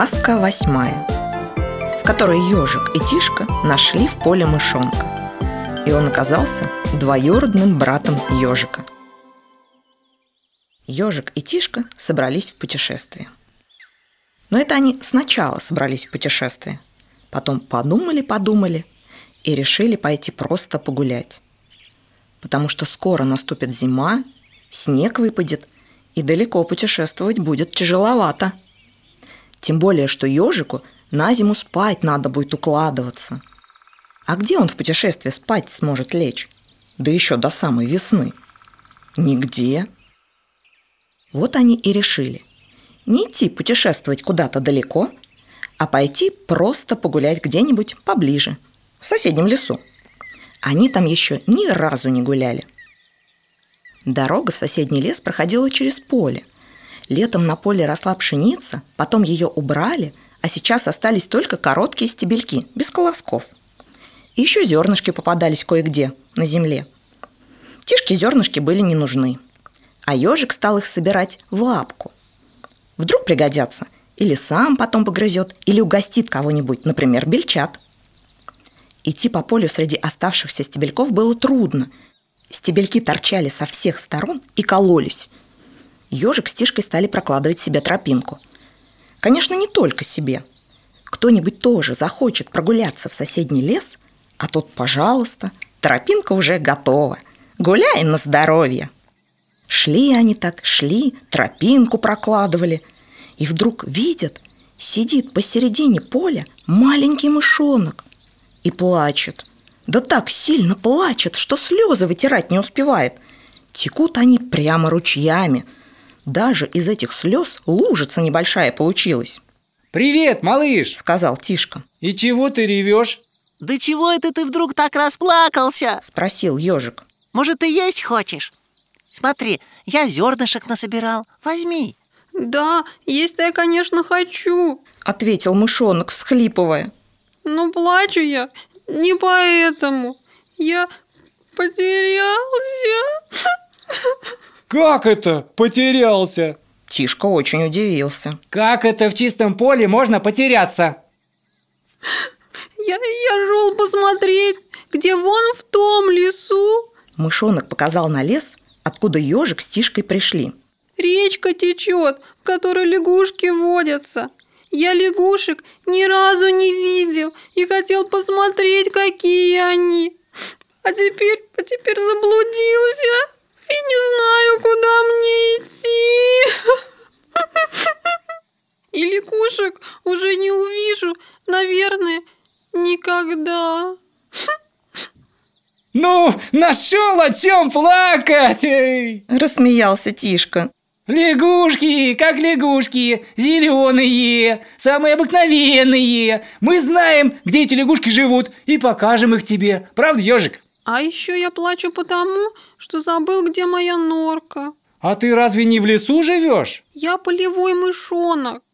Сказка восьмая, в которой ежик и Тишка нашли в поле мышонка. И он оказался двоюродным братом ежика. Ежик и Тишка собрались в путешествие. Но это они сначала собрались в путешествие. Потом подумали-подумали и решили пойти просто погулять. Потому что скоро наступит зима, снег выпадет, и далеко путешествовать будет тяжеловато. Тем более, что ежику на зиму спать надо будет укладываться. А где он в путешествии спать сможет лечь? Да еще до самой весны. Нигде. Вот они и решили. Не идти путешествовать куда-то далеко, а пойти просто погулять где-нибудь поближе, в соседнем лесу. Они там еще ни разу не гуляли. Дорога в соседний лес проходила через поле – Летом на поле росла пшеница, потом ее убрали, а сейчас остались только короткие стебельки, без колосков. И еще зернышки попадались кое-где на земле. Тишке зернышки были не нужны, а ежик стал их собирать в лапку. Вдруг пригодятся, или сам потом погрызет, или угостит кого-нибудь, например, бельчат. Идти по полю среди оставшихся стебельков было трудно. Стебельки торчали со всех сторон и кололись – ежик с Тишкой стали прокладывать себе тропинку. Конечно, не только себе. Кто-нибудь тоже захочет прогуляться в соседний лес, а тут, пожалуйста, тропинка уже готова. Гуляй на здоровье. Шли они так, шли, тропинку прокладывали. И вдруг видят, сидит посередине поля маленький мышонок и плачет. Да так сильно плачет, что слезы вытирать не успевает. Текут они прямо ручьями – даже из этих слез лужица небольшая получилась. «Привет, малыш!» – сказал Тишка. «И чего ты ревешь?» «Да чего это ты вдруг так расплакался?» – спросил ежик. «Может, ты есть хочешь? Смотри, я зернышек насобирал. Возьми!» «Да, есть-то я, конечно, хочу!» – ответил мышонок, всхлипывая. «Но плачу я не поэтому. Я потерялся!» Как это потерялся? Тишка очень удивился. Как это в чистом поле можно потеряться? Я, я шел посмотреть, где вон в том лесу. Мышонок показал на лес, откуда ежик с Тишкой пришли. Речка течет, в которой лягушки водятся. Я лягушек ни разу не видел и хотел посмотреть, какие они. А теперь, а теперь заблудился и не знаю, куда мне идти. И лягушек уже не увижу, наверное, никогда. Ну, нашел о чем плакать! Рассмеялся Тишка. Лягушки, как лягушки, зеленые, самые обыкновенные. Мы знаем, где эти лягушки живут, и покажем их тебе. Правда, ежик? А еще я плачу потому, что забыл, где моя норка. А ты разве не в лесу живешь? Я полевой мышонок.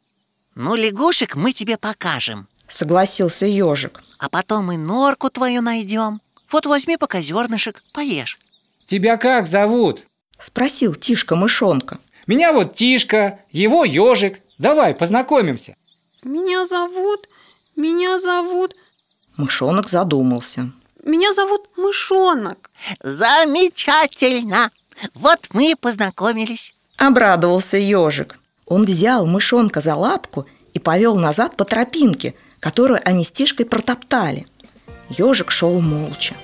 Ну, лягушек мы тебе покажем. Согласился ежик. А потом и норку твою найдем. Вот возьми пока зернышек, поешь. Тебя как зовут? Спросил Тишка мышонка. Меня вот Тишка, его ежик. Давай, познакомимся. Меня зовут... Меня зовут... Мышонок задумался. Меня зовут Мышонок. Замечательно! Вот мы и познакомились. Обрадовался ежик. Он взял мышонка за лапку и повел назад по тропинке, которую они с Тишкой протоптали. Ежик шел молча.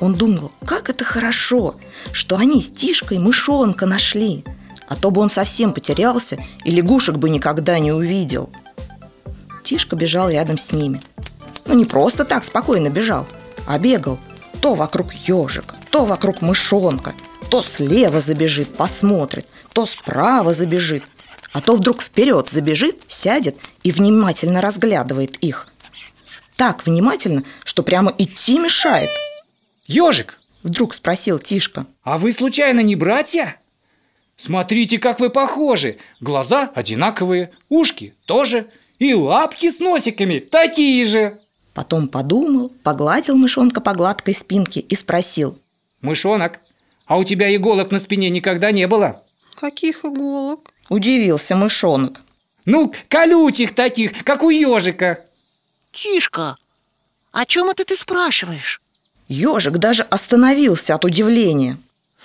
Он думал, как это хорошо, что они с Тишкой мышонка нашли, а то бы он совсем потерялся и лягушек бы никогда не увидел. Тишка бежал рядом с ними. Ну, не просто так спокойно бежал – а бегал то вокруг ежика, то вокруг мышонка, то слева забежит, посмотрит, то справа забежит, а то вдруг вперед забежит, сядет и внимательно разглядывает их. Так внимательно, что прямо идти мешает. Ежик! Вдруг спросил Тишка. А вы случайно не братья? Смотрите, как вы похожи. Глаза одинаковые, ушки тоже. И лапки с носиками такие же. Потом подумал, погладил мышонка по гладкой спинке и спросил. «Мышонок, а у тебя иголок на спине никогда не было?» Каких иголок? Удивился мышонок. Ну, колючих таких, как у ежика. Тишка, о чем это ты спрашиваешь? Ежик даже остановился от удивления.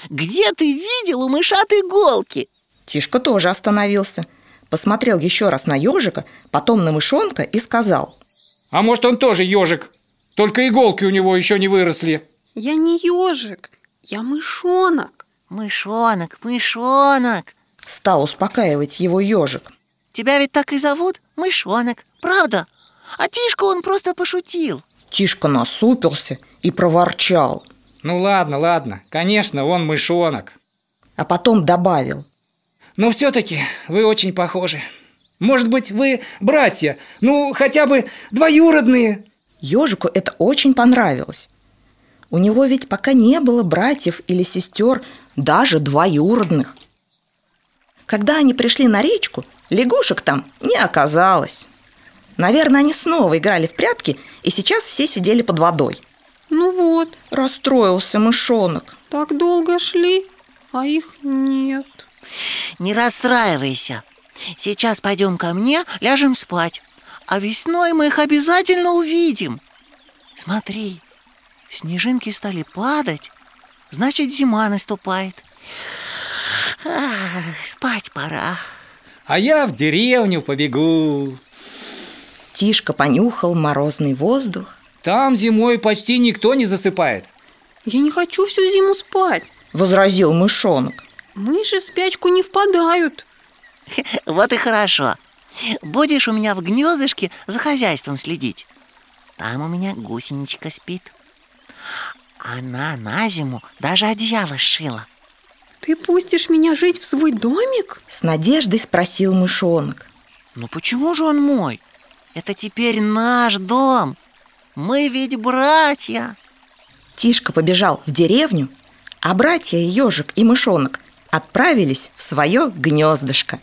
Где ты видел у мышат иголки? Тишка тоже остановился, посмотрел еще раз на ежика, потом на мышонка и сказал. А может, он тоже ежик? Только иголки у него еще не выросли. Я не ежик, я мышонок. Мышонок, мышонок. Стал успокаивать его ежик. Тебя ведь так и зовут? Мышонок, правда? А Тишка он просто пошутил. Тишка насупился и проворчал, Ну ладно, ладно, конечно, он мышонок. а потом добавил. Но все-таки вы очень похожи. Может быть, вы братья, ну хотя бы двоюродные. Ежику это очень понравилось. У него ведь пока не было братьев или сестер, даже двоюродных. Когда они пришли на речку, лягушек там не оказалось. Наверное, они снова играли в прятки, и сейчас все сидели под водой. Ну вот, Расстроился мышонок. так долго шли, а их нет. Не расстраивайся. Сейчас пойдем ко мне, ляжем спать. А весной мы их обязательно увидим. Смотри, снежинки стали падать. Значит, зима наступает. Ах, спать пора. А я в деревню побегу. Тишка понюхал морозный воздух, Там зимой почти никто не засыпает. Я не хочу всю зиму спать. возразил мышонок. Мыши в спячку не впадают. Вот и хорошо. Будешь у меня в гнездышке за хозяйством следить. Там у меня гусеничка спит. Она на зиму даже одеяло сшила. Ты пустишь меня жить в свой домик? С надеждой спросил мышонок. Ну почему же он мой? Это теперь наш дом. Мы ведь братья. Тишка побежал в деревню, а братья ежик и мышонок отправились в свое гнездышко.